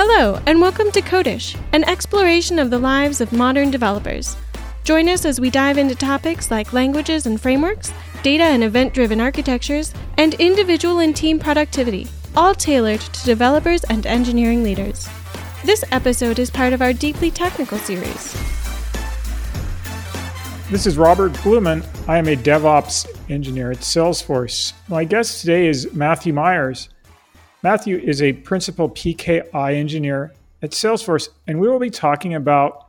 Hello, and welcome to Codish, an exploration of the lives of modern developers. Join us as we dive into topics like languages and frameworks, data and event driven architectures, and individual and team productivity, all tailored to developers and engineering leaders. This episode is part of our Deeply Technical series. This is Robert Blumen. I am a DevOps engineer at Salesforce. My guest today is Matthew Myers. Matthew is a principal PKI engineer at Salesforce, and we will be talking about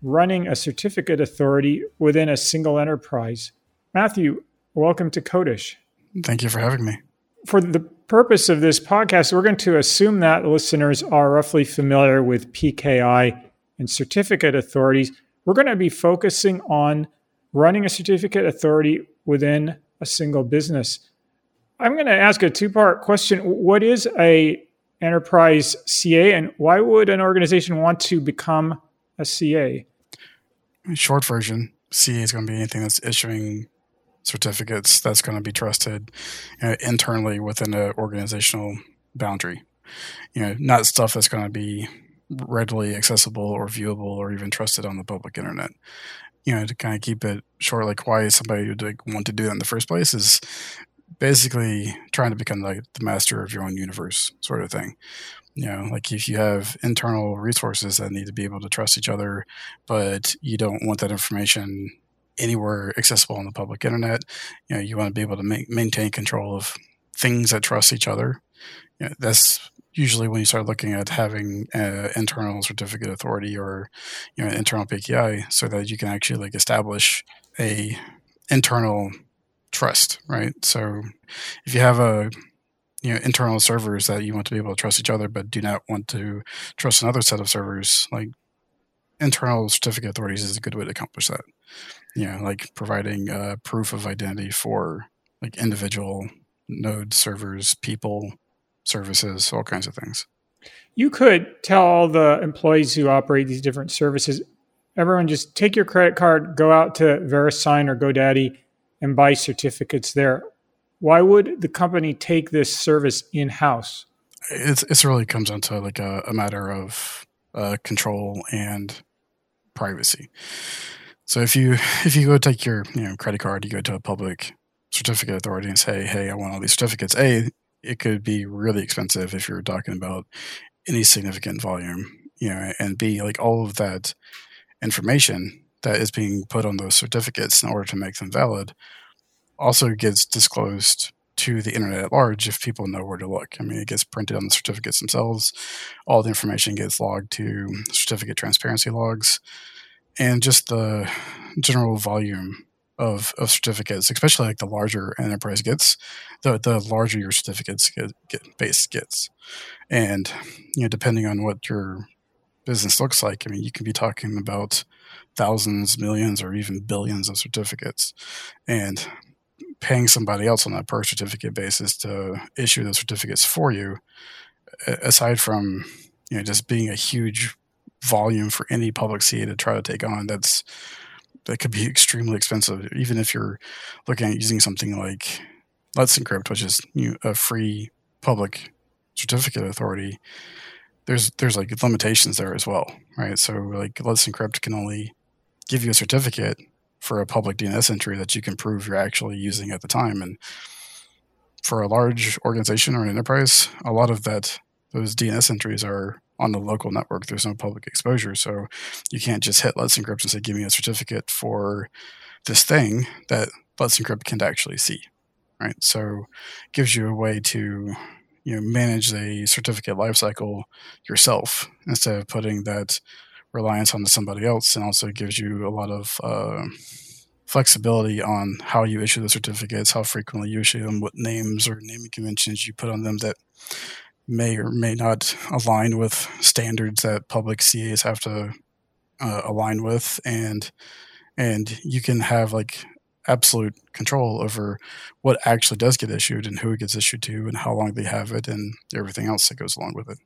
running a certificate authority within a single enterprise. Matthew, welcome to Codish. Thank you for having me. For the purpose of this podcast, we're going to assume that listeners are roughly familiar with PKI and certificate authorities. We're going to be focusing on running a certificate authority within a single business. I'm going to ask a two-part question. What is a enterprise CA and why would an organization want to become a CA? Short version, CA is going to be anything that's issuing certificates that's going to be trusted you know, internally within an organizational boundary. You know, not stuff that's going to be readily accessible or viewable or even trusted on the public internet. You know, to kind of keep it short, like why somebody would like, want to do that in the first place is basically trying to become like the master of your own universe sort of thing. You know like if you have internal resources that need to be able to trust each other but you don't want that information anywhere accessible on the public internet you know you want to be able to ma- maintain control of things that trust each other you know, that's usually when you start looking at having an internal certificate authority or you know internal PKI so that you can actually like establish a internal trust, right? So if you have a you know internal servers that you want to be able to trust each other, but do not want to trust another set of servers, like internal certificate authorities is a good way to accomplish that. You know, like providing uh, proof of identity for like individual node servers, people, services, all kinds of things. You could tell all the employees who operate these different services, everyone just take your credit card, go out to VeriSign or GoDaddy, and buy certificates there. Why would the company take this service in house? It's it's really comes down to like a, a matter of uh, control and privacy. So if you if you go take your you know credit card, you go to a public certificate authority and say, "Hey, I want all these certificates." A, it could be really expensive if you're talking about any significant volume, you know, and B, like all of that information that is being put on those certificates in order to make them valid also gets disclosed to the internet at large if people know where to look. I mean, it gets printed on the certificates themselves. All the information gets logged to certificate transparency logs, and just the general volume of, of certificates, especially like the larger enterprise gets, the the larger your certificates get, get base gets, and you know depending on what your business looks like, I mean, you can be talking about thousands, millions, or even billions of certificates. And paying somebody else on that per certificate basis to issue those certificates for you, aside from you know just being a huge volume for any public CA to try to take on, that's that could be extremely expensive. Even if you're looking at using something like Let's Encrypt, which is you know, a free public certificate authority, there's there's like limitations there as well, right? So like Let's Encrypt can only give you a certificate for a public DNS entry that you can prove you're actually using at the time. And for a large organization or an enterprise, a lot of that those DNS entries are on the local network. There's no public exposure, so you can't just hit Let's Encrypt and say, "Give me a certificate for this thing that Let's Encrypt can actually see." Right, so it gives you a way to you know manage the certificate lifecycle yourself instead of putting that reliance onto somebody else and also gives you a lot of uh, flexibility on how you issue the certificates, how frequently you issue them, what names or naming conventions you put on them that may or may not align with standards that public CAs have to uh, align with, and and you can have like absolute control over what actually does get issued and who it gets issued to and how long they have it and everything else that goes along with it.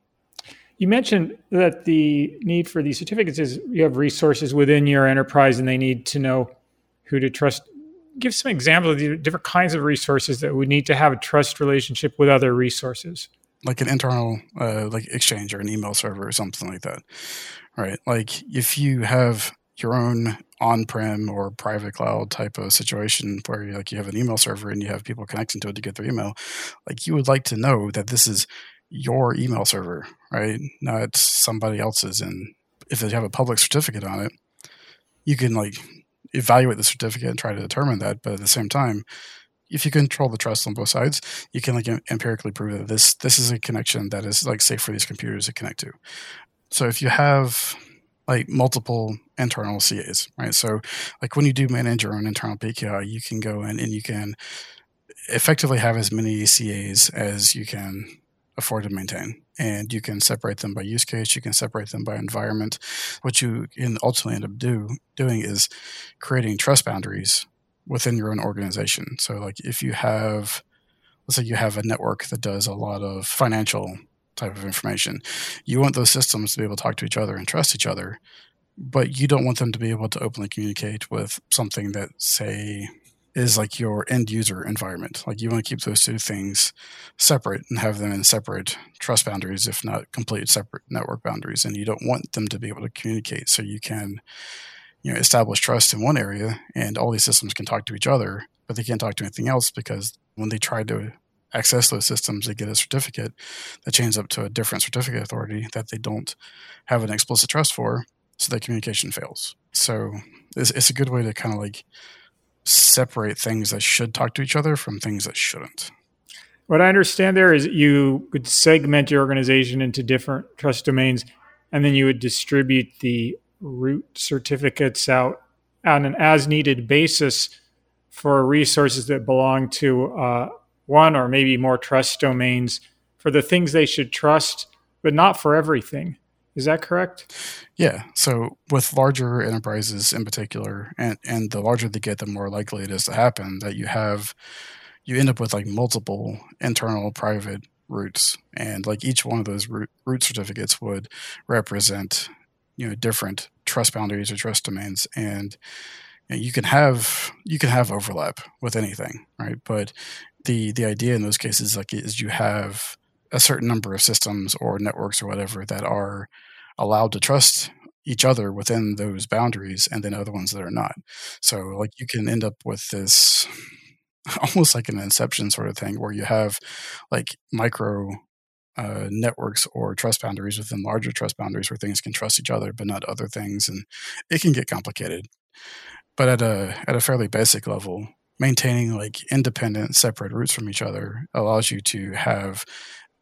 You mentioned that the need for these certificates is you have resources within your enterprise and they need to know who to trust. Give some examples of the different kinds of resources that would need to have a trust relationship with other resources. like an internal uh, like exchange or an email server or something like that, right? Like if you have your own on-prem or private cloud type of situation where you, like you have an email server and you have people connecting to it to get their email, like you would like to know that this is your email server, right? Not somebody else's. And if they have a public certificate on it, you can like evaluate the certificate and try to determine that. But at the same time, if you control the trust on both sides, you can like empirically prove that this this is a connection that is like safe for these computers to connect to. So if you have like multiple internal CAs, right? So like when you do manage your own internal PKI, you can go in and you can effectively have as many CAs as you can afford to maintain. And you can separate them by use case, you can separate them by environment. What you can ultimately end up do, doing is creating trust boundaries within your own organization. So like if you have let's say you have a network that does a lot of financial type of information. You want those systems to be able to talk to each other and trust each other, but you don't want them to be able to openly communicate with something that, say, is like your end user environment. Like you want to keep those two things separate and have them in separate trust boundaries, if not complete separate network boundaries. And you don't want them to be able to communicate. So you can, you know, establish trust in one area and all these systems can talk to each other, but they can't talk to anything else because when they try to access those systems, they get a certificate that chains up to a different certificate authority that they don't have an explicit trust for, so that communication fails. So it's, it's a good way to kind of like separate things that should talk to each other from things that shouldn't. What I understand there is you would segment your organization into different trust domains, and then you would distribute the root certificates out on an as needed basis for resources that belong to uh, one or maybe more trust domains for the things they should trust, but not for everything. Is that correct? Yeah. So with larger enterprises in particular, and, and the larger they get, the more likely it is to happen that you have you end up with like multiple internal private roots. And like each one of those root, root certificates would represent, you know, different trust boundaries or trust domains. And you can have you can have overlap with anything, right? But the the idea in those cases like is you have a certain number of systems or networks or whatever that are allowed to trust each other within those boundaries and then other ones that are not. So like you can end up with this almost like an inception sort of thing where you have like micro uh, networks or trust boundaries within larger trust boundaries where things can trust each other but not other things and it can get complicated. But at a at a fairly basic level maintaining like independent, separate roots from each other allows you to have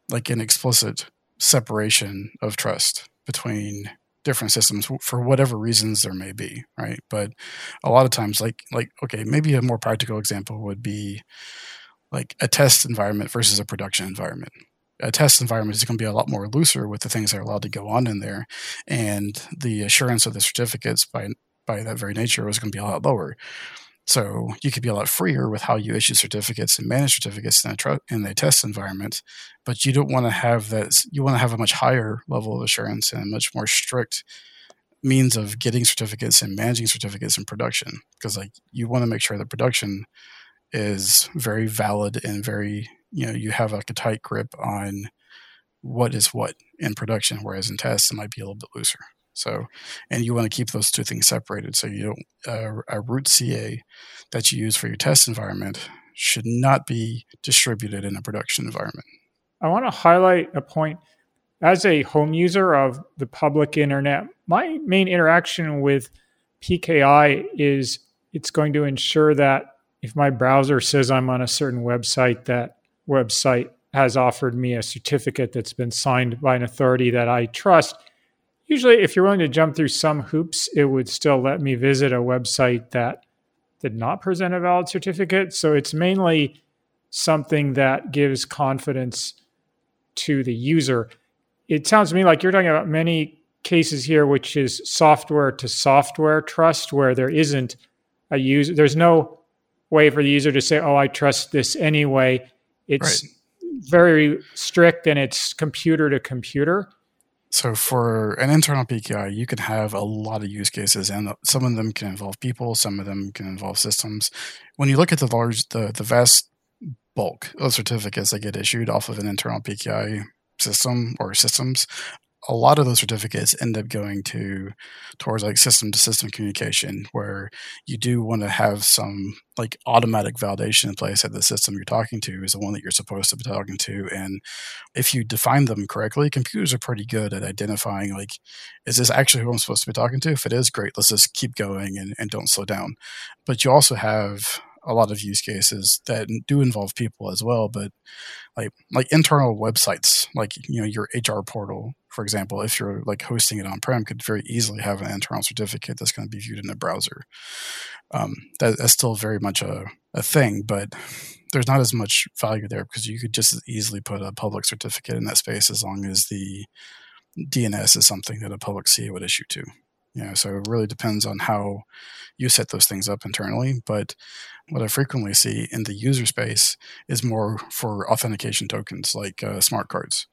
like an explicit separation of trust between different systems for whatever reasons there may be right? But a lot of times like like okay maybe a more practical example would be like a test environment versus a production environment. A test environment is going to be a lot more looser with the things that are allowed to go on in there and the assurance of the certificates by by that very nature was going to be a lot lower so you could be a lot freer with how you issue certificates and manage certificates in a, tr- in a test environment, but you don't want to have that. You want to have a much higher level of assurance and a much more strict means of getting certificates and managing certificates in production because like you want to make sure that production is very valid and very you know you have like a tight grip on what is what in production whereas in tests it might be a little bit looser so, and you want to keep those two things separated. So you don't, uh, a root CA that you use for your test environment should not be distributed in a production environment. I want to highlight a point. As a home user of the public internet, my main interaction with PKI is it's going to ensure that if my browser says I'm on a certain website, that website has offered me a certificate that's been signed by an authority that I trust usually if you're willing to jump through some hoops it would still let me visit a website that did not present a valid certificate. So it's mainly something that gives confidence to the user. It sounds to me like you're talking about many cases here which is software to software trust where there isn't a user there's no way for the user to say oh i trust this anyway. It's right. very strict and it's computer to computer so for an internal PKI, you can have a lot of use cases, and uh, some of them can involve people, some of them can involve systems. When you look at the large, the the vast bulk of certificates that get issued off of an internal PKI system or systems, a lot of those certificates end up going to towards like system to system communication where you do want to have some like automatic validation in place that the system you're talking to is the one that you're supposed to be talking to. And if you define them correctly computers are pretty good at identifying like is this actually who i'm supposed to be talking to? If it is great let's just keep going and, and don't slow down. But you also have a lot of use cases that do involve people as well but like like internal websites like you know your hr portal for example if you're like hosting it on prem could very easily have an internal certificate that's going to be viewed in a browser. Um, that, that's still very much a, a thing but there's not as much value there because you could just as easily put a public certificate in that space as long as the dns is something that a public ca would issue to know, so it really depends on how you set those things up internally. But what I frequently see in the user space is more for authentication tokens like uh, smart cards.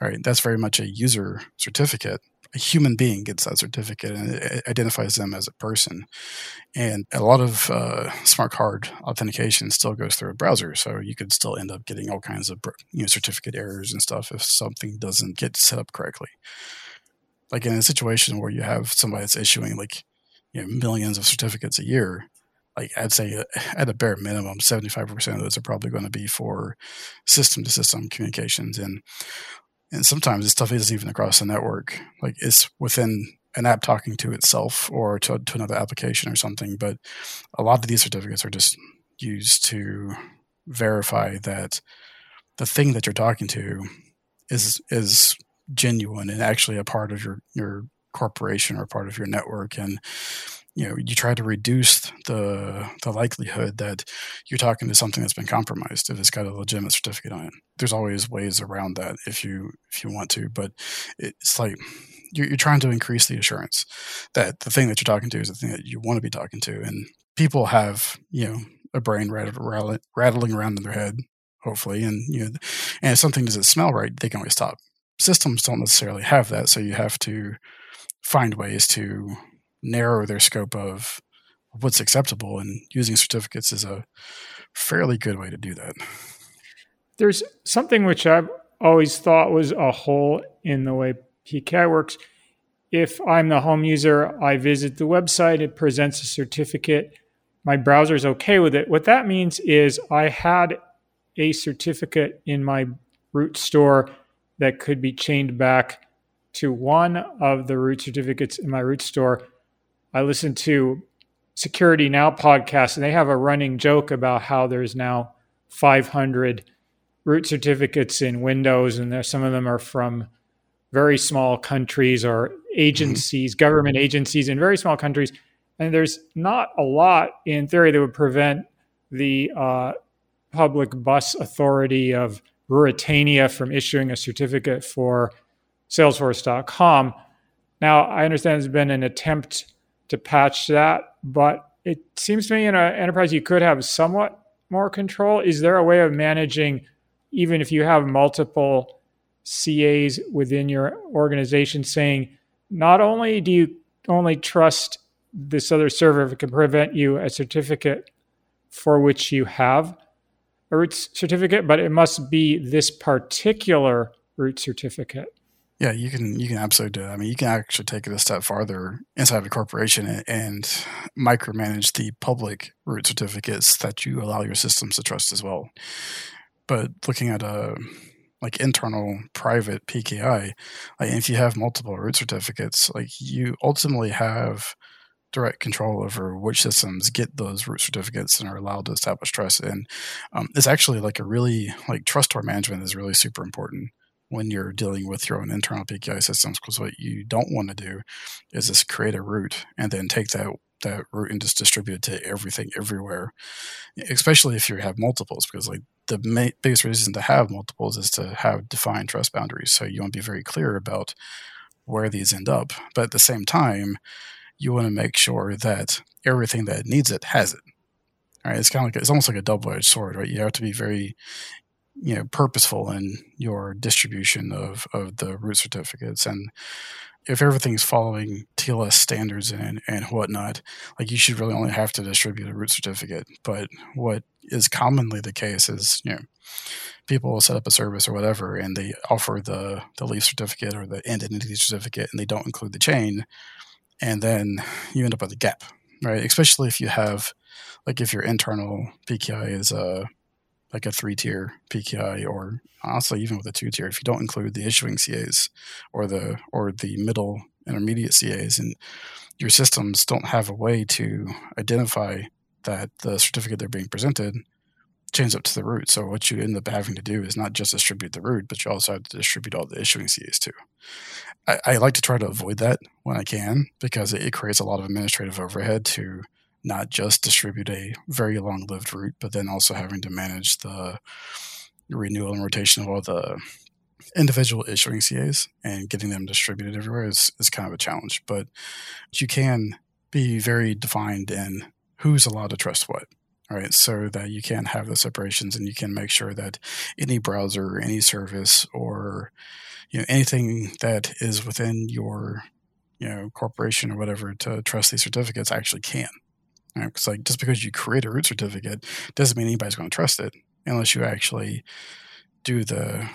All right, that's very much a user certificate. A human being gets that certificate and it identifies them as a person. And a lot of uh, smart card authentication still goes through a browser, so you could still end up getting all kinds of you know certificate errors and stuff if something doesn't get set up correctly like in a situation where you have somebody that's issuing like you know millions of certificates a year like i'd say uh, at a bare minimum 75% of those are probably going to be for system to system communications and and sometimes this stuff isn't even across the network. Like it's within an app talking to itself or to, to another application or something but a lot of these certificates are just used to verify that the thing that you're talking to is is genuine and actually a part of your your corporation or part of your network. And you know you try to reduce the the likelihood that you're talking to something that's been compromised if it's got a legitimate certificate on it. There's always ways around that if you if you want to but it's like you're, you're trying to increase the assurance that the thing that you're talking to is the thing that you want to be talking to. And people have you know a brain rattling around in their head hopefully. And you know and if something doesn't smell right they can always stop systems don't necessarily have that. So you have to find ways to narrow their scope of what's acceptable, and using certificates is a fairly good way to do that. There's something which I've always thought was a hole in the way PKI works. If I'm the home user, I visit the website, it presents a certificate, my browser is okay with it. What that means is I had a certificate in my root store that could be chained back to one of the root certificates in my root store. I listen to Security Now podcast, and they have a running joke about how there's now 500 root certificates in Windows, and there some of them are from very small countries or agencies, mm-hmm. government agencies in very small countries. And there's not a lot in theory that would prevent the uh, public bus authority of Ruritania from issuing a certificate for Salesforce.com. Now, I understand there's been an attempt to patch that, but it seems to me in an enterprise you could have somewhat more control. Is there a way of managing, even if you have multiple CAs within your organization, saying not only do you only trust this other server if it can prevent you a certificate for which you have root certificate, but it must be this particular root certificate. Yeah, you can you can absolutely do it. I mean, you can actually take it a step farther inside of a corporation and, and micromanage the public root certificates that you allow your systems to trust as well. But looking at a like internal private PKI, like if you have multiple root certificates, like you ultimately have direct control over which systems get those root certificates and are allowed to establish trust. And um, it's actually like a really like trust store management is really super important when you're dealing with your own internal PKI systems. Because what you don't want to do is just create a root and then take that that root and just distribute it to everything everywhere. Especially if you have multiples, because like the ma- biggest reason to have multiples is to have defined trust boundaries. So you want to be very clear about where these end up. But at the same time, you want to make sure that everything that needs it has it. All right, it's kind of like it's almost like a double-edged sword, right? You have to be very, you know, purposeful in your distribution of of the root certificates, and if everything's following TLS standards and, and whatnot, like you should really only have to distribute a root certificate. But what is commonly the case is, you know, people will set up a service or whatever and they offer the, the leaf certificate or the end entity certificate and they don't include the chain. And then you end up with a gap, right? Especially if you have, like, if your internal PKI is a, like a three tier PKI or honestly even with a two tier, if you don't include the issuing CAs or the or the middle intermediate CAs and your systems don't have a way to identify that the certificate they're being presented chains up to the root. So what you end up having to do is not just distribute the root, but you also have to distribute all the issuing CAs too. I, I like to try to avoid that when I can because it, it creates a lot of administrative overhead to not just distribute a very long lived root, but then also having to manage the renewal and rotation of all the individual issuing CAs and getting them distributed everywhere is, is kind of a challenge. But you can be very defined in who's allowed to trust what, right? So that you can have the separations and you can make sure that any browser, any service, or you know anything that is within your you know corporation or whatever to trust these certificates actually can. Because like just because you create a root certificate doesn't mean anybody's going to trust it unless you actually do the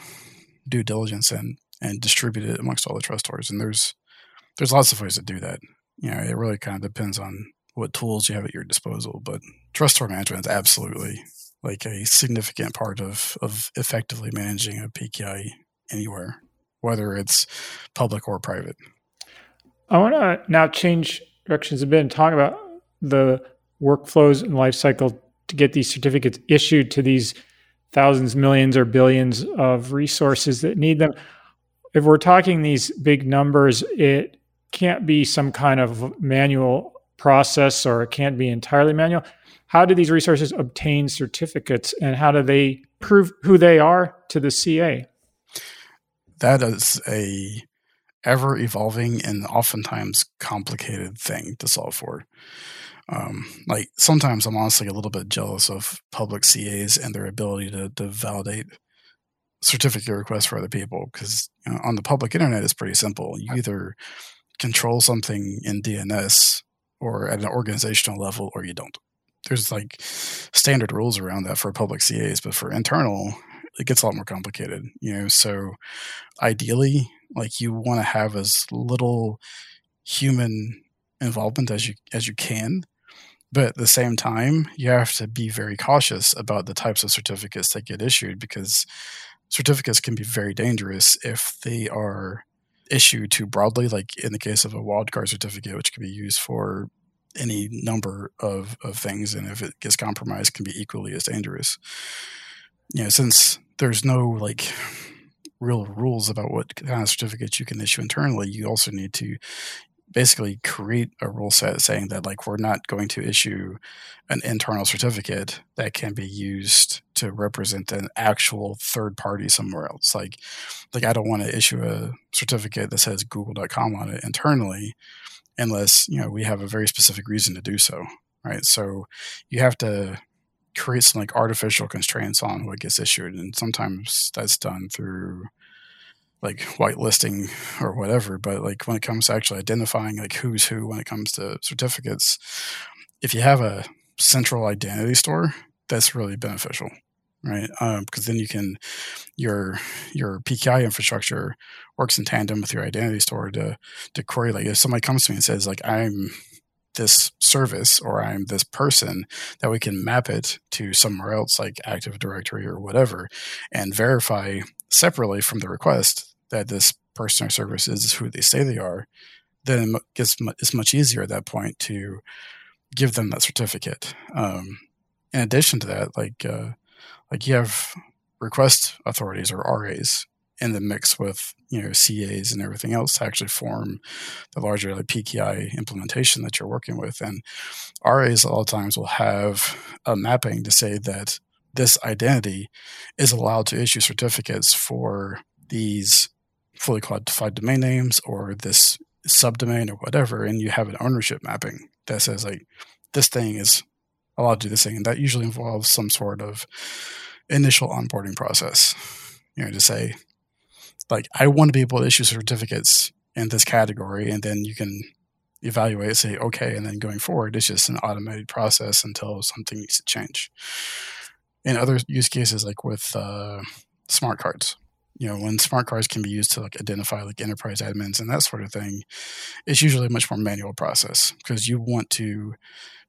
due diligence and and distribute it amongst all the trust stores. And there's there's lots of ways to do that. You know, it really kind of depends on what tools you have at your disposal. But trust store management is absolutely like a significant part of of effectively managing a PKI anywhere, whether it's public or private. I want to now change directions a bit and talk about the workflows and life cycle to get these certificates issued to these thousands, millions, or billions of resources that need them. If we're talking these big numbers, it can't be some kind of manual process or it can't be entirely manual. How do these resources obtain certificates and how do they prove who they are to the CA? That is a ever evolving and oftentimes complicated thing to solve for. Um, like sometimes I'm honestly a little bit jealous of public CAs and their ability to, to validate certificate requests for other people because you know, on the public internet it's pretty simple. You either control something in DNS or at an organizational level or you don't. There's like standard rules around that for public CAs, but for internal, it gets a lot more complicated. You know, so ideally, like you want to have as little human involvement as you as you can but at the same time, you have to be very cautious about the types of certificates that get issued because certificates can be very dangerous if they are issued too broadly, like in the case of a wildcard certificate, which can be used for any number of, of things. And if it gets compromised, can be equally as dangerous. You know, since there's no like real rules about what kind of certificates you can issue internally, you also need to basically create a rule set saying that like we're not going to issue an internal certificate that can be used to represent an actual third party somewhere else like like i don't want to issue a certificate that says google.com on it internally unless you know we have a very specific reason to do so right? So you have to create some like artificial constraints on what gets issued and sometimes that's done through like whitelisting or whatever, but like when it comes to actually identifying like who's who when it comes to certificates, if you have a central identity store, that's really beneficial, right? Um, because then you can your your PKI infrastructure works in tandem with your identity store to to query. Like if somebody comes to me and says like I'm this service or I'm this person that we can map it to somewhere else like Active Directory or whatever and verify separately from the request that this person or service is who they say they are, then it gets it's much easier at that point to give them that certificate. Um, in addition to that, like uh, like you have request authorities or RAs in the mix with you know CAs and everything else to actually form the larger like PKI implementation that you're working with. And RAs a lot of times will have a mapping to say that this identity is allowed to issue certificates for these fully qualified domain names or this subdomain or whatever, and you have an ownership mapping that says like this thing is allowed to do this thing, and that usually involves some sort of initial onboarding process. You know, to say like I want to be able to issue certificates in this category, and then you can evaluate, say, okay, and then going forward, it's just an automated process until something needs to change. In other use cases, like with uh, smart cards, you know, when smart cards can be used to like identify like enterprise admins and that sort of thing, it's usually a much more manual process because you want to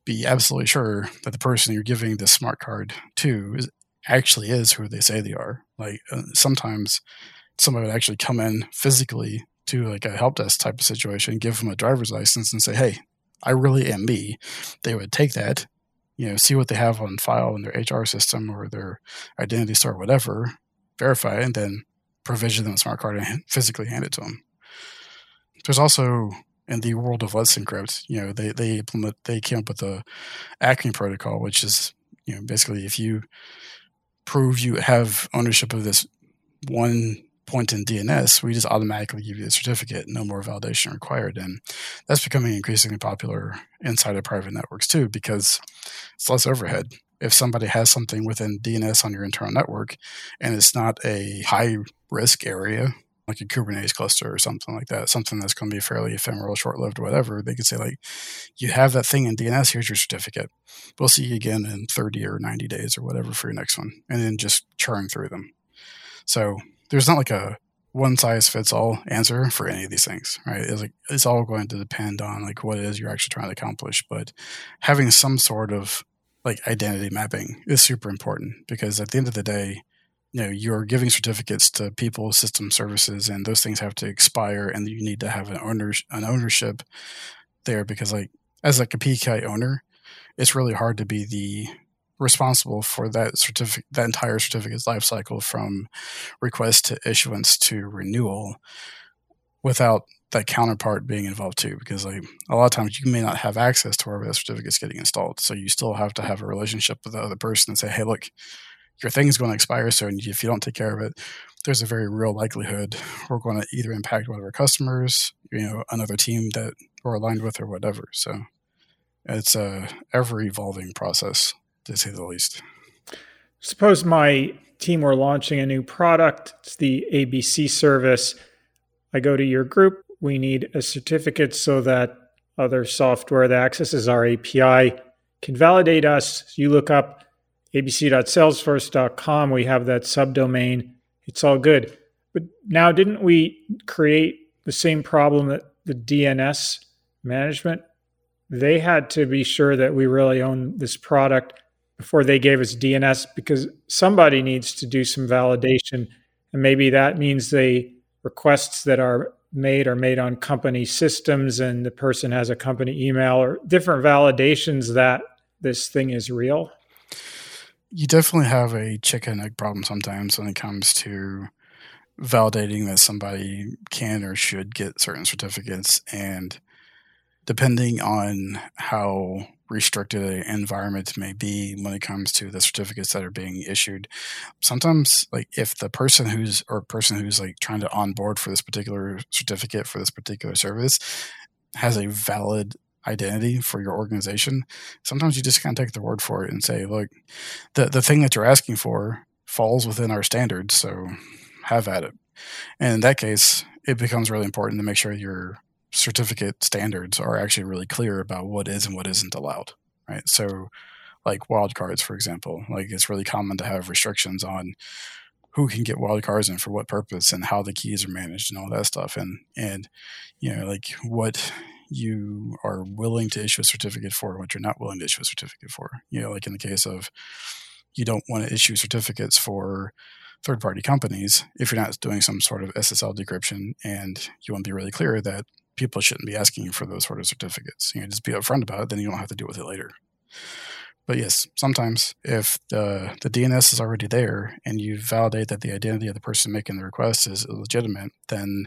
be absolutely sure that the person you're giving the smart card to is actually is who they say they are. Like uh, sometimes somebody would actually come in physically to like a help desk type of situation, give them a driver's license and say, Hey, I really am me. They would take that, you know, see what they have on file in their HR system or their identity store, whatever, verify it, and then provision them a smart card and physically hand it to them. There's also in the world of Let's Encrypt, you know, they they implement they came up with the Acme protocol, which is you know basically if you prove you have ownership of this one point in DNS, we just automatically give you the certificate, no more validation required. And that's becoming increasingly popular inside of private networks too, because it's less overhead. If somebody has something within DNS on your internal network and it's not a high risk area, like a Kubernetes cluster or something like that, something that's going to be fairly ephemeral, short lived, whatever, they could say, like, you have that thing in DNS, here's your certificate. We'll see you again in 30 or 90 days or whatever for your next one. And then just churn through them. So there's not like a one size fits all answer for any of these things, right? It's like it's all going to depend on like what it is you're actually trying to accomplish. But having some sort of like identity mapping is super important because at the end of the day, you know you're giving certificates to people system services and those things have to expire and you need to have an owner an ownership there because like as like a PKI owner it's really hard to be the responsible for that certificate that entire certificate's life cycle from request to issuance to renewal without that counterpart being involved too because like a lot of times you may not have access to wherever that certificate's getting installed so you still have to have a relationship with the other person and say hey look your thing is going to expire soon. If you don't take care of it, there's a very real likelihood we're going to either impact one of our customers, you know, another team that we're aligned with, or whatever. So it's a ever evolving process, to say the least. Suppose my team were launching a new product. It's the ABC service. I go to your group. We need a certificate so that other software that accesses our API can validate us. You look up abc.salesforce.com. We have that subdomain. It's all good. But now, didn't we create the same problem that the DNS management? They had to be sure that we really own this product before they gave us DNS because somebody needs to do some validation. And maybe that means the requests that are made are made on company systems and the person has a company email or different validations that this thing is real you definitely have a chicken egg problem sometimes when it comes to validating that somebody can or should get certain certificates and depending on how restricted an environment may be when it comes to the certificates that are being issued sometimes like if the person who's or person who's like trying to onboard for this particular certificate for this particular service has a valid identity for your organization, sometimes you just kind of take the word for it and say, look, the, the thing that you're asking for falls within our standards, so have at it. And in that case, it becomes really important to make sure your certificate standards are actually really clear about what is and what isn't allowed, right? So, like wildcards, for example, like it's really common to have restrictions on who can get wildcards and for what purpose and how the keys are managed and all that stuff and and you know like what you are willing to issue a certificate for, what you're not willing to issue a certificate for. You know, like in the case of you don't want to issue certificates for third party companies if you're not doing some sort of SSL decryption and you want to be really clear that people shouldn't be asking you for those sort of certificates. You know, just be upfront about it, then you don't have to deal with it later. But yes, sometimes if the, the DNS is already there and you validate that the identity of the person making the request is legitimate, then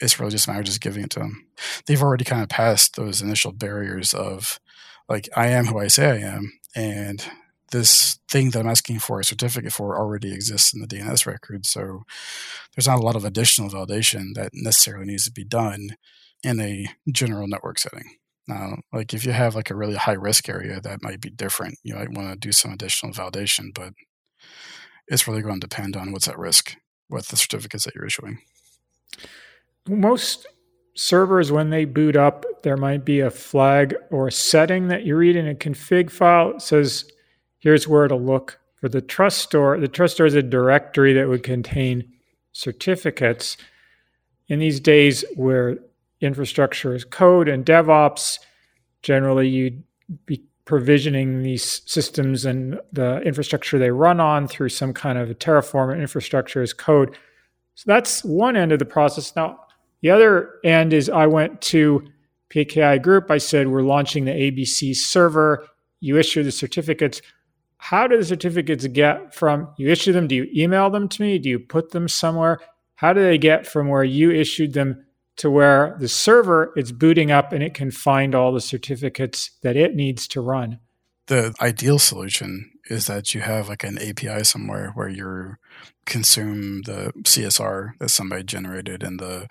it's really just a matter of just giving it to them. They've already kind of passed those initial barriers of like I am who I say I am, and this thing that I'm asking for a certificate for already exists in the DNS record. So there's not a lot of additional validation that necessarily needs to be done in a general network setting. Now, like if you have like a really high risk area, that might be different. You might want to do some additional validation, but it's really going to depend on what's at risk with the certificates that you're issuing most servers, when they boot up, there might be a flag or a setting that you read in a config file. It says, here's where to look for the trust store. The trust store is a directory that would contain certificates. In these days where infrastructure is code and DevOps, generally you'd be provisioning these systems and the infrastructure they run on through some kind of Terraform infrastructure as code. So that's one end of the process. Now, the other end is I went to PKI Group. I said, We're launching the ABC server. You issue the certificates. How do the certificates get from you issue them? Do you email them to me? Do you put them somewhere? How do they get from where you issued them to where the server is booting up and it can find all the certificates that it needs to run. The ideal solution is that you have like an API somewhere where you consume the CSR that somebody generated and the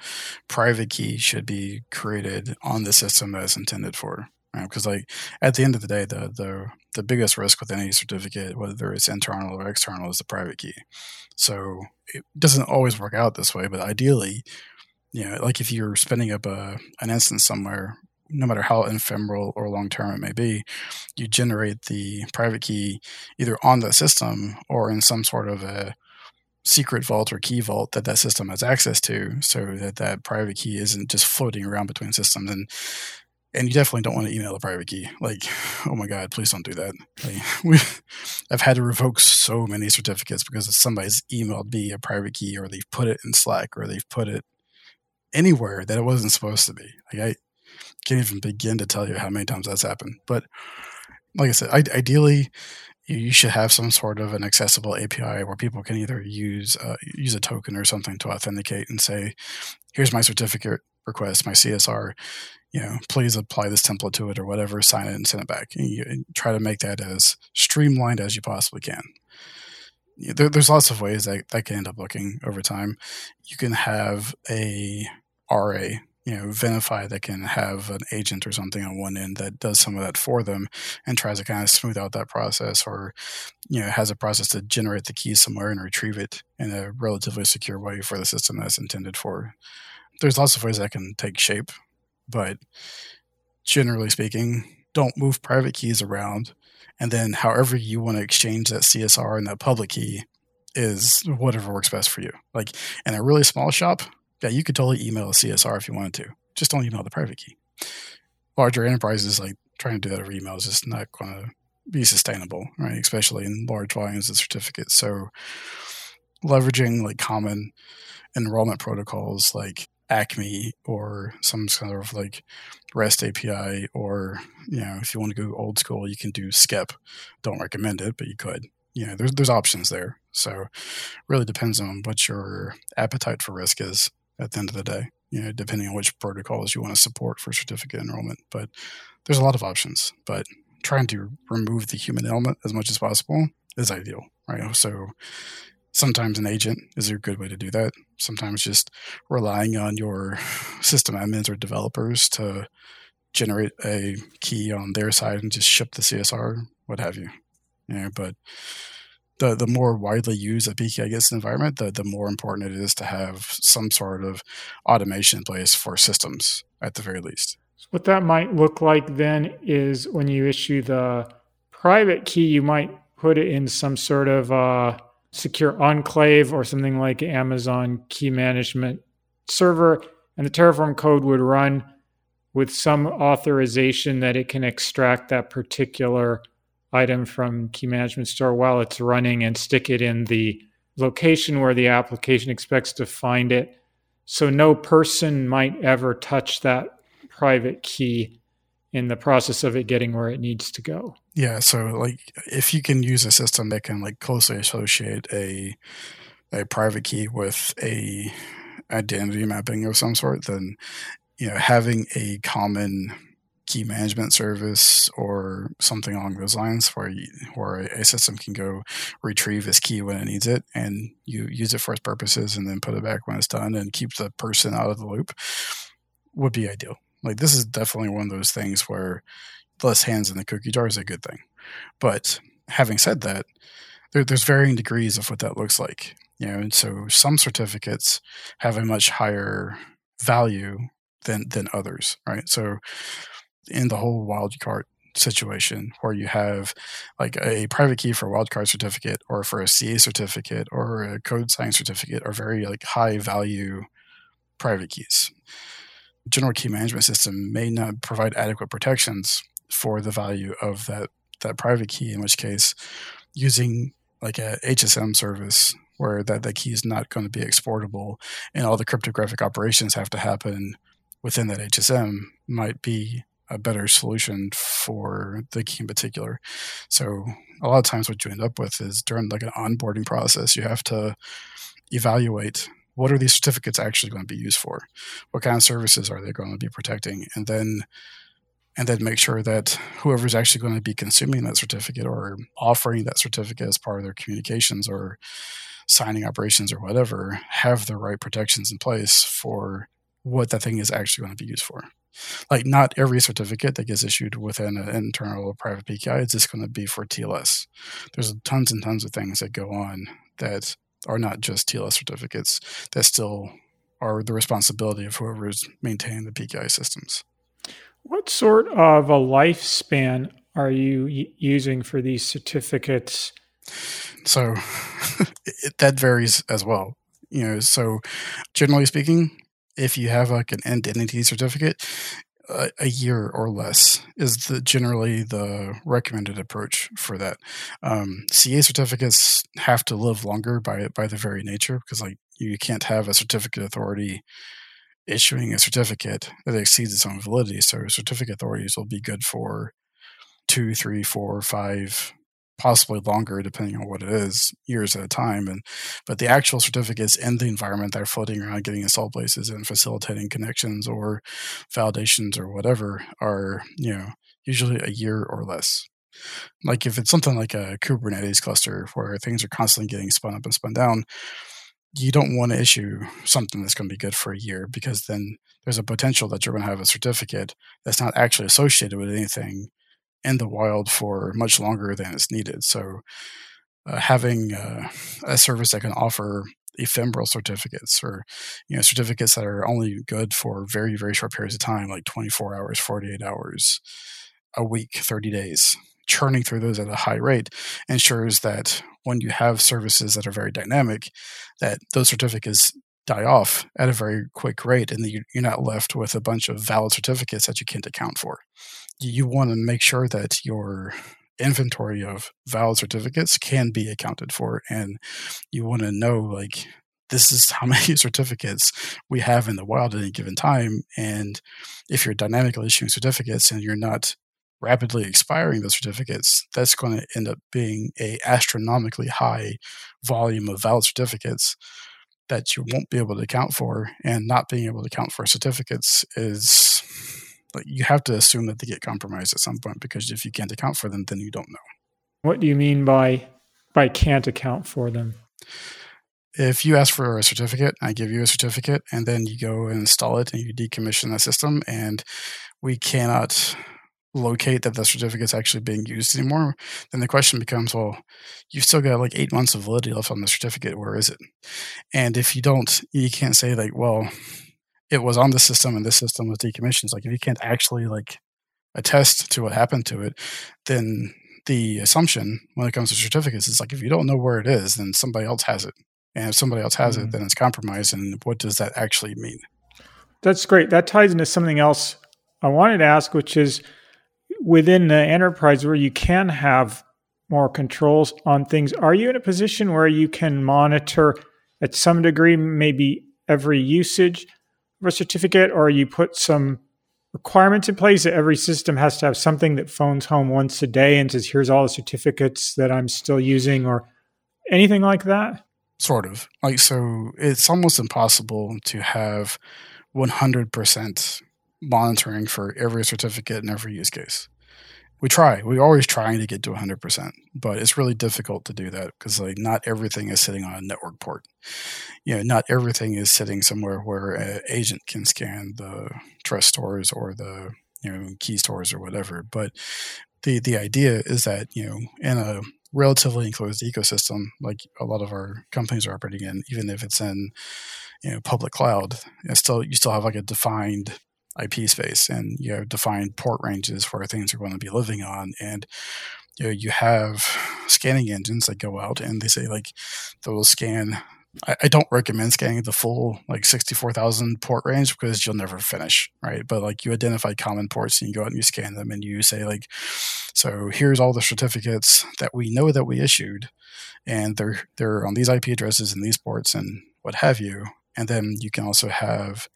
private key should be created on the system that it's intended for. Because like at the end of the day, the the the biggest risk with any certificate, whether it's internal or external, is the private key. So it doesn't always work out this way, but ideally, you know, like if you're spinning up a an instance somewhere, no matter how ephemeral or long term it may be, you generate the private key either on the system or in some sort of a secret vault or key vault that that system has access to, so that that private key isn't just floating around between systems and. And you definitely don't want to email a private key. Like, oh my God, please don't do that. Like, we, I've had to revoke so many certificates because somebody's emailed me a private key, or they've put it in Slack, or they've put it anywhere that it wasn't supposed to be. Like I can't even begin to tell you how many times that's happened. But like I said, I, ideally, you should have some sort of an accessible API where people can either use uh, use a token or something to authenticate and say, "Here's my certificate request, my CSR. You know, please apply this template to it or whatever. Sign it and send it back." And you and try to make that as streamlined as you possibly can there, there's lots of ways that that can end up looking over time. You can have a RA, you know, Venafi that can have an agent or something on one end that does some of that for them and tries to kind of smooth out that process or, you know, has a process to generate the keys somewhere and retrieve it in a relatively secure way for the system that's intended for. There's lots of ways that can take shape, but generally speaking, don't move private keys around. And then however you want to exchange that CSR and that public key is whatever works best for you. Like in a really small shop, yeah, you could totally email a CSR if you wanted to. Just don't email the private key. Larger enterprises, like trying to do that over email is just not going to be sustainable, right? Especially in large volumes of certificates. So leveraging like common enrollment protocols like Acme or some sort of like REST API, or you know, if you want to go old school, you can do SCEP. Don't recommend it, but you could. You know, there's there's options there. So really depends on what your appetite for risk is at the end of the day, you know, depending on which protocols you want to support for certificate enrollment. But there's a lot of options, but trying to remove the human element as much as possible is ideal, right? So sometimes an agent is a good way to do that. Sometimes just relying on your system admins or developers to generate a key on their side and just ship the CSR, what have you. Know, but the the more widely used a PKI gets in the environment, the the more important it is to have some sort of automation in place for systems at the very least. So What that might look like then is when you issue the private key, you might put it in some sort of uh, secure enclave or something like Amazon key management server, and the Terraform code would run with some authorization that it can extract that particular item from key management store while it's running and stick it in the location where the application expects to find it. So no person might ever touch that private key in the process of it getting where it needs to go. Yeah, so like if you can use a system that can like closely associate a a private key with a identity mapping of some sort, then you know having a common key management service or something along those lines where you, where a system can go retrieve its key when it needs it and you use it for its purposes and then put it back when it's done and keep the person out of the loop would be ideal. Like this is definitely one of those things where less hands in the cookie jar is a good thing. But having said that, there, there's varying degrees of what that looks like. You know, and so some certificates have a much higher value than than others, right? So in the whole wildcard situation where you have like a private key for a wildcard certificate or for a CA certificate or a code sign certificate are very like high value private keys. General key management system may not provide adequate protections for the value of that that private key, in which case using like a HSM service where that the key is not going to be exportable and all the cryptographic operations have to happen within that HSM might be a better solution for the key in particular. So a lot of times what you end up with is during like an onboarding process, you have to evaluate what are these certificates actually going to be used for? What kind of services are they going to be protecting? And then and then make sure that whoever's actually going to be consuming that certificate or offering that certificate as part of their communications or signing operations or whatever have the right protections in place for what that thing is actually going to be used for. Like, not every certificate that gets issued within an uh, internal or private PKI is just going to be for TLS. There's tons and tons of things that go on that are not just TLS certificates that still are the responsibility of whoever is maintaining the PKI systems. What sort of a lifespan are you using for these certificates? So it, that varies as well. You know, so generally speaking, if you have like an identity certificate, a year or less is the generally the recommended approach for that. Um, CA certificates have to live longer by by the very nature because like you can't have a certificate authority issuing a certificate that exceeds its own validity. So certificate authorities will be good for two, three, four, five, possibly longer, depending on what it is, years at a time. And but the actual certificates in the environment that are floating around, getting installed places and facilitating connections or validations or whatever are you know usually a year or less. Like if it's something like a Kubernetes cluster where things are constantly getting spun up and spun down, you don't want to issue something that's going to be good for a year because then there's a potential that you're going to have a certificate that's not actually associated with anything in the wild for much longer than is needed. So, uh, having uh, a service that can offer ephemeral certificates or you know certificates that are only good for very very short periods of time like 24 hours 48 hours a week 30 days churning through those at a high rate ensures that when you have services that are very dynamic, that those certificates die off at a very quick rate, and you're not left with a bunch of valid certificates that you can't account for. You want to make sure that your inventory of valid certificates can be accounted for, and you want to know like this is how many certificates we have in the wild at any given time. And if you're dynamically issuing certificates and you're not rapidly expiring those certificates, that's going to end up being a astronomically high volume of valid certificates that you won't be able to account for. And not being able to account for certificates is like you have to assume that they get compromised at some point because if you can't account for them, then you don't know. What do you mean by by can't account for them? If you ask for a certificate, I give you a certificate, and then you go and install it and you decommission the system, and we cannot locate that the certificate's actually being used anymore, then the question becomes, well, you've still got like eight months of validity left on the certificate. Where is it? And if you don't, you can't say like, well, it was on the system and this system was decommissioned. Like if you can't actually like attest to what happened to it, then the assumption when it comes to certificates is like if you don't know where it is, then somebody else has it. And if somebody else has mm-hmm. it, then it's compromised. And what does that actually mean? That's great. That ties into something else I wanted to ask, which is within the enterprise where you can have more controls on things, are you in a position where you can monitor at some degree maybe every usage of a certificate, or you put some requirements in place that every system has to have something that phones home once a day and says, here's all the certificates that I'm still using, or anything like that? Sort of. Like, so it's almost impossible to have 100% monitoring for every certificate and every use case we try. We're always trying to get to 100%, but it's really difficult to do that because like not everything is sitting on a network port. You know, not everything is sitting somewhere where an agent can scan the trust stores or the you know key stores or whatever. But the the idea is that you know in a relatively enclosed ecosystem like a lot of our companies are operating in, even if it's in you know public cloud, it's still you still have like a defined IP space, and you have defined port ranges where things are going to be living on, and you know, you have scanning engines that go out and they say like they'll scan I, I don't recommend scanning the full like 64,000 port range because you'll never finish, right? But like you identify common ports and you go out and you scan them and you say like, so here's all the certificates that we know that we issued and they're, they're on these IP addresses and these ports and what have you. And then you can also have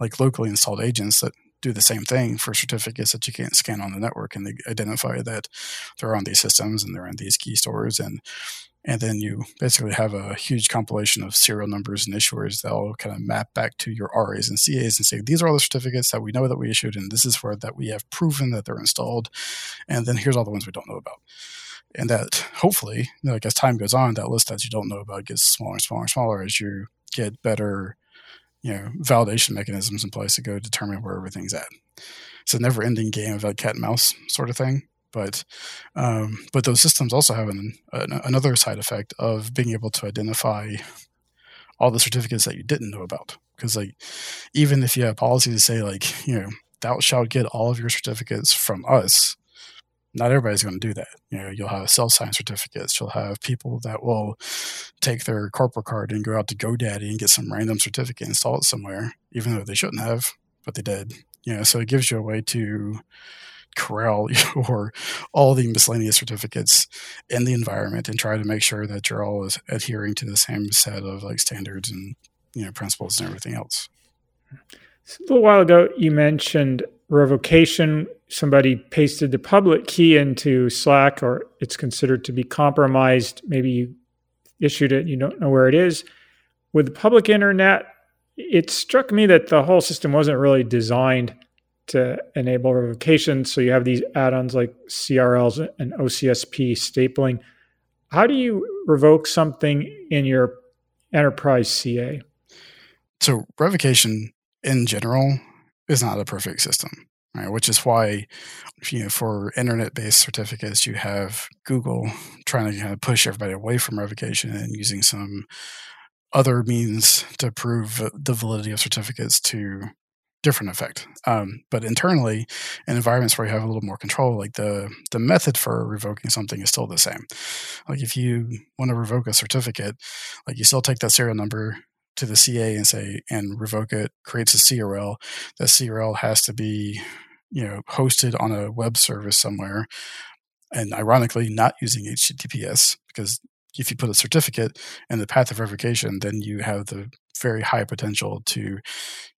like locally installed agents that do the same thing for certificates that you can't scan on the network and they identify that they're on these systems and they're in these key stores and and then you basically have a huge compilation of serial numbers and issuers that all kind of map back to your RAs and CAs and say these are all the certificates that we know that we issued and this is where that we have proven that they're installed and then here's all the ones we don't know about. And that hopefully like as time goes on that list that you don't know about gets smaller and smaller and smaller as you get better you know validation mechanisms in place to go determine where everything's at it's a never ending game of a cat and mouse sort of thing but um, but those systems also have an, an, another side effect of being able to identify all the certificates that you didn't know about. Because like even if you have policy to say like you know thou shalt get all of your certificates from us, not everybody's going to do that. You know, you'll have self-signed certificates. You'll have people that will take their corporate card and go out to GoDaddy and get some random certificate, and install it somewhere, even though they shouldn't have, but they did. You know, so it gives you a way to corral your all the miscellaneous certificates in the environment and try to make sure that you're all adhering to the same set of like standards and you know principles and everything else. A little while ago, you mentioned revocation. Somebody pasted the public key into Slack, or it's considered to be compromised. Maybe you issued it, you don't know where it is. With the public internet, it struck me that the whole system wasn't really designed to enable revocation. So you have these add-ons like CRLs and OCSP stapling. How do you revoke something in your enterprise CA? So revocation in general is not a perfect system, right? Which is why, you know, for internet-based certificates, you have Google trying to kind of push everybody away from revocation and using some other means to prove the validity of certificates to different effect. Um, but internally, in environments where you have a little more control, like the the method for revoking something is still the same. Like if you want to revoke a certificate, like you still take that serial number to the CA and say and revoke it, creates a CRL. That CRL has to be, you know, hosted on a web service somewhere. And ironically, not using HTTPS because if you put a certificate in the path of revocation, then you have the very high potential to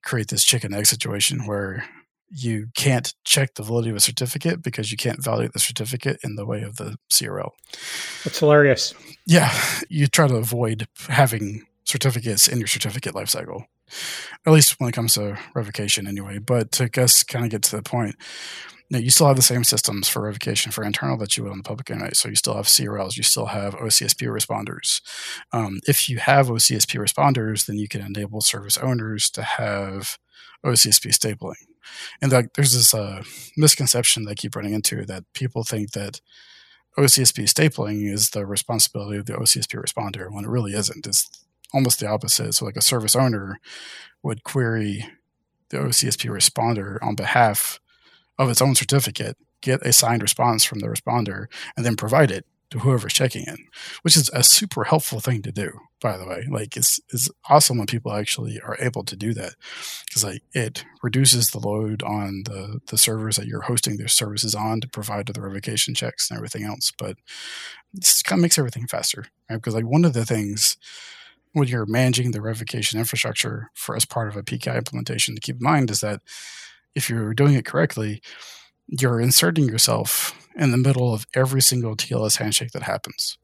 create this chicken egg situation where you can't check the validity of a certificate because you can't validate the certificate in the way of the CRL. That's hilarious. Yeah, you try to avoid having certificates in your certificate lifecycle, at least when it comes to revocation, anyway. But to guess, kind of get to the point, now, you still have the same systems for revocation for internal that you would on the public internet. So you still have CRLs, you still have OCSP responders. Um, if you have OCSP responders, then you can enable service owners to have OCSP stapling. And there's this uh, misconception that I keep running into that people think that OCSP stapling is the responsibility of the OCSP responder when it really isn't. It's almost the opposite. So, like a service owner would query the OCSP responder on behalf of its own certificate, get a signed response from the responder, and then provide it to whoever's checking in, which is a super helpful thing to do, by the way. Like it's it's awesome when people actually are able to do that. Because like it reduces the load on the the servers that you're hosting their services on to provide the revocation checks and everything else. But this kind of makes everything faster. Right? Because like one of the things when you're managing the revocation infrastructure for as part of a PKI implementation to keep in mind is that if you're doing it correctly, you're inserting yourself in the middle of every single TLS handshake that happens.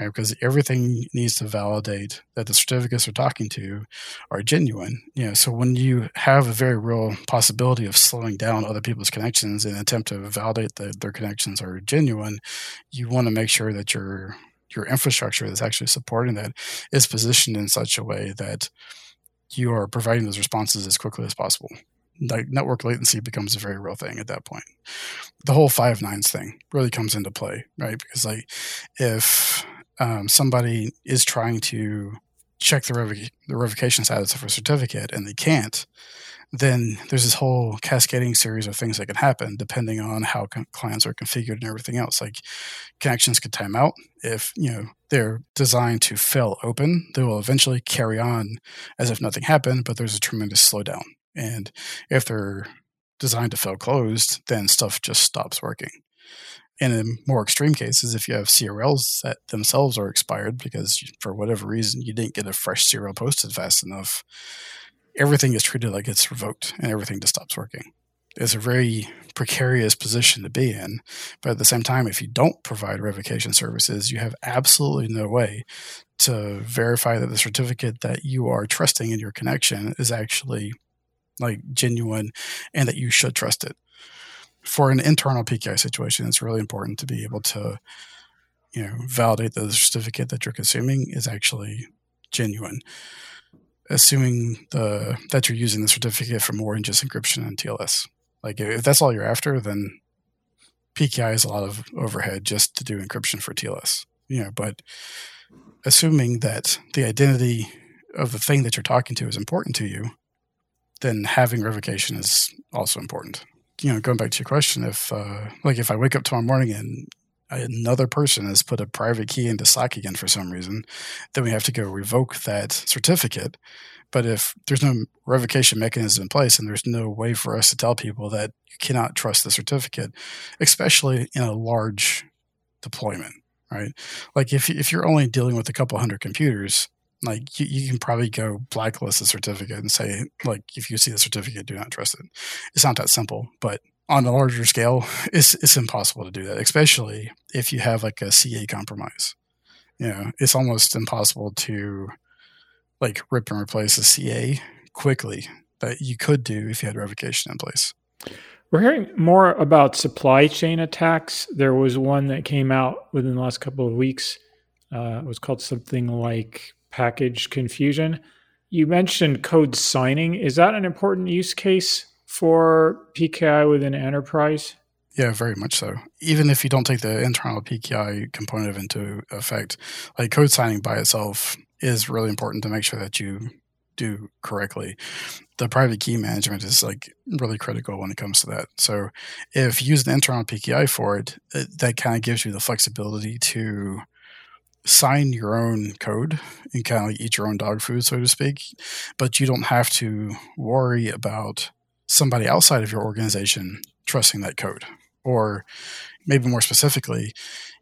Right? Because everything needs to validate that the certificates we're talking to are genuine. You know, so when you have a very real possibility of slowing down other people's connections in an attempt to validate that their connections are genuine, you want to make sure that your your infrastructure that's actually supporting that is positioned in such a way that you are providing those responses as quickly as possible like network latency becomes a very real thing at that point. The whole five nines thing really comes into play, right? Because like if um, somebody is trying to check the, revoc- the revocation status of a certificate and they can't, then there's this whole cascading series of things that can happen depending on how con- clients are configured and everything else. Like connections could time out if you know they're designed to fail open. They will eventually carry on as if nothing happened, but there's a tremendous slowdown. And if they're designed to fail closed, then stuff just stops working. And in more extreme cases, if you have CRLs that themselves are expired because for whatever reason you didn't get a fresh CRL posted fast enough, everything is treated like it's revoked and everything just stops working. It's a very precarious position to be in. But at the same time, if you don't provide revocation services, you have absolutely no way to verify that the certificate that you are trusting in your connection is actually like genuine and that you should trust it. For an internal PKI situation, it's really important to be able to, you know, validate the certificate that you're consuming is actually genuine assuming the that you're using the certificate for more than just encryption and TLS. Like if that's all you're after, then PKI is a lot of overhead just to do encryption for TLS. You know, but assuming that the identity of the thing that you're talking to is important to you, then having revocation is also important. You know, going back to your question, if uh, like if I wake up tomorrow morning and another person has put a private key into Slack again for some reason, then we have to go revoke that certificate. But if there's no revocation mechanism in place and there's no way for us to tell people that you cannot trust the certificate, especially in a large deployment, right? Like if, if you're only dealing with a couple hundred computers, like you, you, can probably go blacklist the certificate and say, like, if you see the certificate, do not trust it. It's not that simple, but on a larger scale, it's it's impossible to do that, especially if you have like a CA compromise. You know, it's almost impossible to like rip and replace a CA quickly that you could do if you had revocation in place. We're hearing more about supply chain attacks. There was one that came out within the last couple of weeks. Uh, it was called something like package confusion. You mentioned code signing. Is that an important use case for PKI within enterprise? Yeah, very much so. Even if you don't take the internal PKI component into effect, like code signing by itself is really important to make sure that you do correctly. The private key management is like really critical when it comes to that. So if you use an internal PKI for it, it that kind of gives you the flexibility to sign your own code and kind of like eat your own dog food, so to speak. But you don't have to worry about somebody outside of your organization trusting that code. Or maybe more specifically,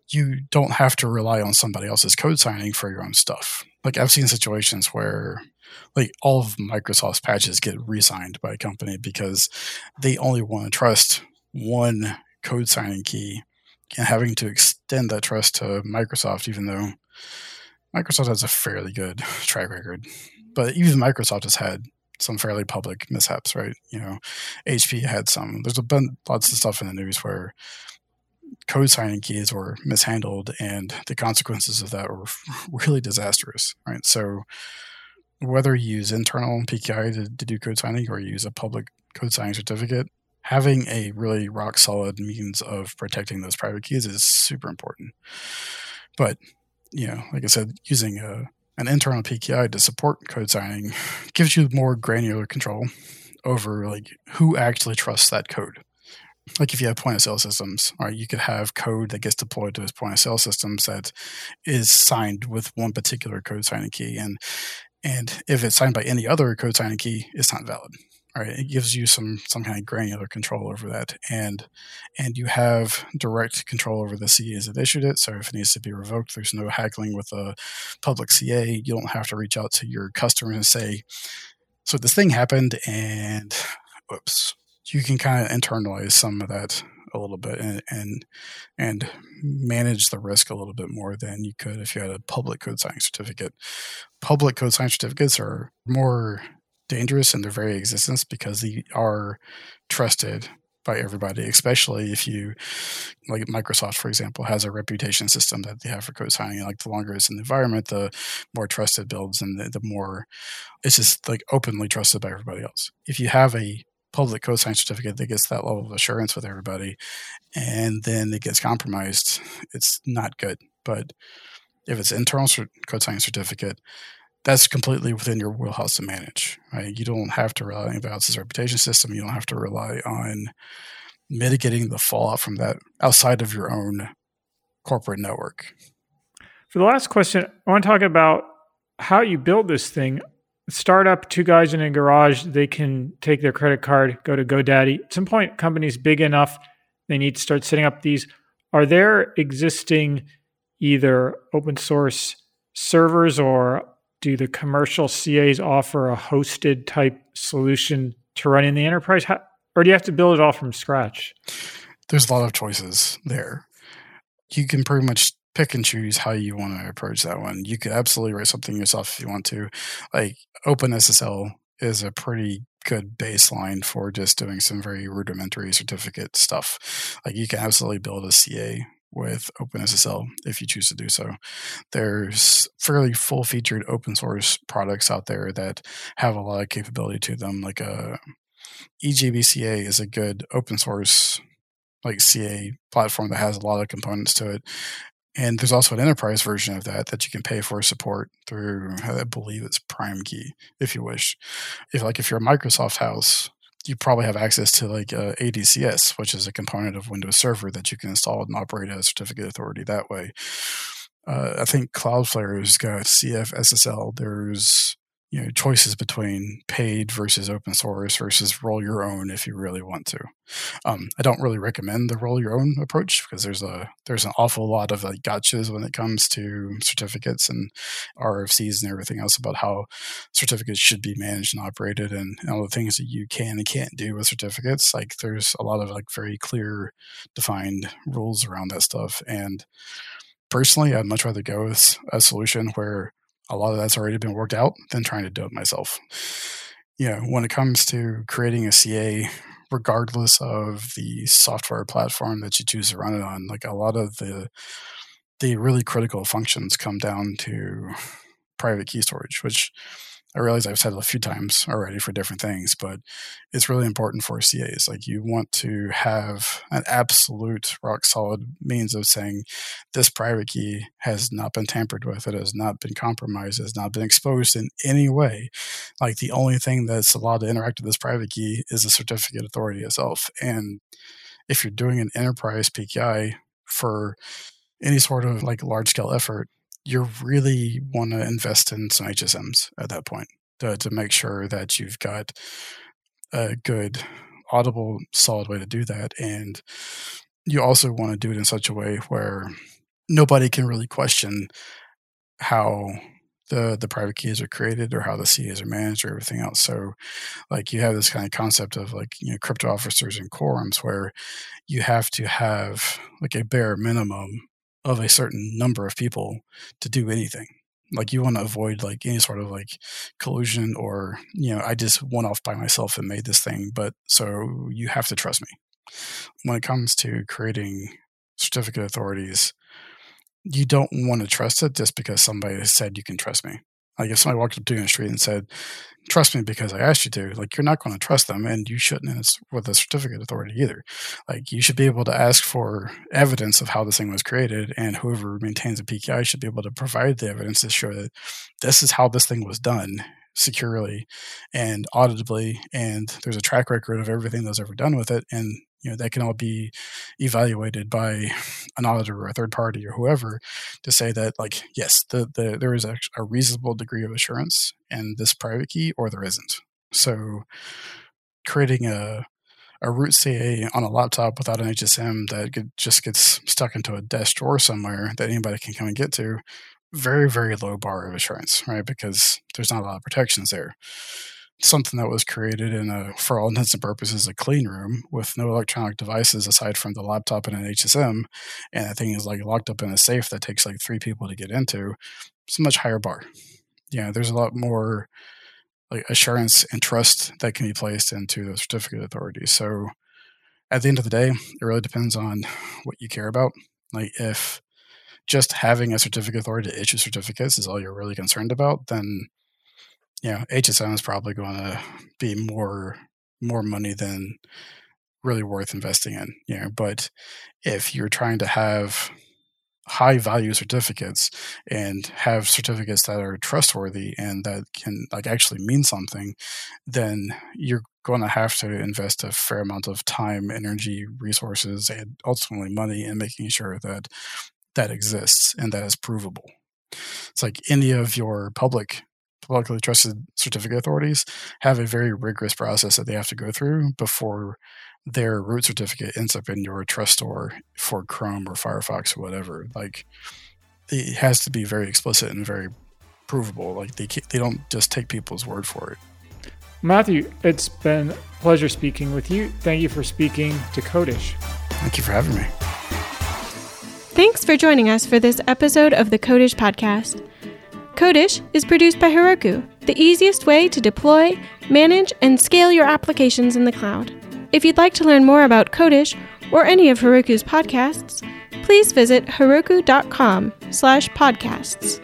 you don't have to rely on somebody else's code signing for your own stuff. Like I've seen situations where like all of Microsoft's patches get re-signed by a company because they only want to trust one code signing key and having to extend that trust to Microsoft, even though Microsoft has a fairly good track record. But even Microsoft has had some fairly public mishaps, right? You know, HP had some. There's been lots of stuff in the news where code signing keys were mishandled, and the consequences of that were really disastrous, right? So, whether you use internal PKI to, to do code signing or you use a public code signing certificate, having a really rock solid means of protecting those private keys is super important. But you know, like I said, using a an internal PKI to support code signing gives you more granular control over like who actually trusts that code. Like if you have point of sale systems, or you could have code that gets deployed to those point of sale systems that is signed with one particular code signing key, and and if it's signed by any other code signing key, it's not valid right it gives you some some kind of granular control over that and and you have direct control over the CAs that issued it so if it needs to be revoked there's no haggling with a public CA you don't have to reach out to your customer and say so this thing happened and oops you can kind of internalize some of that a little bit and, and and manage the risk a little bit more than you could if you had a public code signing certificate. Public code signing certificates are more dangerous in their very existence because they are trusted by everybody, especially if you, like Microsoft, for example, has a reputation system that they have for code signing. Like the longer it's in the environment, the more trusted builds and the, the more it's just like openly trusted by everybody else. If you have a public code signing certificate that gets that level of assurance with everybody and then it gets compromised, it's not good. But if it's internal code signing certificate, that's completely within your wheelhouse to manage. Right? You don't have to rely on else's reputation system. You don't have to rely on mitigating the fallout from that outside of your own corporate network. For the last question, I want to talk about how you build this thing. Startup, two guys in a garage, they can take their credit card, go to GoDaddy. At some point, companies big enough, they need to start setting up these. Are there existing either open source servers or do the commercial CAs offer a hosted type solution to run in the enterprise? How, or do you have to build it all from scratch? There's a lot of choices there. You can pretty much pick and choose how you want to approach that one. You could absolutely write something yourself if you want to. Like OpenSSL is a pretty good baseline for just doing some very rudimentary certificate stuff. Like you can absolutely build a CA with OpenSSL if you choose to do so. There's fairly full featured open source products out there that have a lot of capability to them. Like a uh, EJBCA is a good open source like CA platform that has a lot of components to it. And there's also an enterprise version of that that you can pay for support through, I believe it's PrimeKey, if you wish. If like if you're a Microsoft house, you probably have access to like uh, ADCS, which is a component of Windows Server that you can install and operate as certificate authority that way. Uh, I think Cloudflare's got CFSSL. There's you know choices between paid versus open source versus roll your own if you really want to. Um, I don't really recommend the roll your own approach because there's a there's an awful lot of like gotchas when it comes to certificates and RFCs and everything else about how certificates should be managed and operated and, and all the things that you can and can't do with certificates. Like there's a lot of like very clear defined rules around that stuff and personally i'd much rather go with a solution where a lot of that's already been worked out than trying to do it myself. You know, when it comes to creating a CA, regardless of the software platform that you choose to run it on, like a lot of the the really critical functions come down to private key storage, which I realize I've said it a few times already for different things, but it's really important for CAs. Like you want to have an absolute rock solid means of saying this private key has not been tampered with, it has not been compromised, it has not been exposed in any way. Like the only thing that's allowed to interact with this private key is the certificate authority itself. And if you're doing an enterprise PKI for any sort of like large scale effort, you really want to invest in some HSMs at that point to, to make sure that you've got a good, audible, solid way to do that. And you also want to do it in such a way where nobody can really question how the the private keys are created or how the CAs are managed or everything else. So like you have this kind of concept of like, you know, crypto officers and quorums where you have to have like a bare minimum of a certain number of people to do anything. Like you want to avoid like any sort of like collusion or you know i just went off by myself and made this thing but so you have to trust me. When it comes to creating certificate authorities you don't want to trust it just because somebody said you can trust me like if somebody walked up to you in the street and said, "Trust me because I asked you to," like you're not going to trust them, and you shouldn't and it's with a certificate authority either. Like you should be able to ask for evidence of how this thing was created, and whoever maintains a PKI should be able to provide the evidence to show that this is how this thing was done securely and auditably, and there's a track record of everything that's ever done with it, and you know that can all be evaluated by an auditor or a third party or whoever to say that like yes the, the there is a, a reasonable degree of assurance in this private key or there isn't so creating a a root CA on a laptop without an HSM that just gets stuck into a desk drawer somewhere that anybody can come and get to, very, very low bar of assurance, right? Because there's not a lot of protections there something that was created in a, for all intents and purposes, a clean room with no electronic devices aside from the laptop and an HSM, and that thing is like locked up in a safe that takes like three people to get into. It's a much higher bar. Yeah, there's a lot more like assurance and trust that can be placed into the certificate authority. So at the end of the day, it really depends on what you care about. Like if just having a certificate authority to issue certificates is all you're really concerned about, then you know, HSM is probably going to be more more money than really worth investing in. You know, but if you're trying to have high value certificates and have certificates that are trustworthy and that can like actually mean something, then you're going to have to invest a fair amount of time, energy, resources, and ultimately money in making sure that that exists and that is provable. It's like any of your public publicly trusted certificate authorities have a very rigorous process that they have to go through before their root certificate ends up in your trust store for Chrome or Firefox or whatever. Like it has to be very explicit and very provable. Like they they don't just take people's word for it. Matthew, it's been a pleasure speaking with you. Thank you for speaking to Codish. Thank you for having me. Thanks for joining us for this episode of the Codish podcast. Codish is produced by Heroku, the easiest way to deploy, manage, and scale your applications in the cloud. If you'd like to learn more about Codish or any of Heroku's podcasts, please visit heroku.com slash podcasts.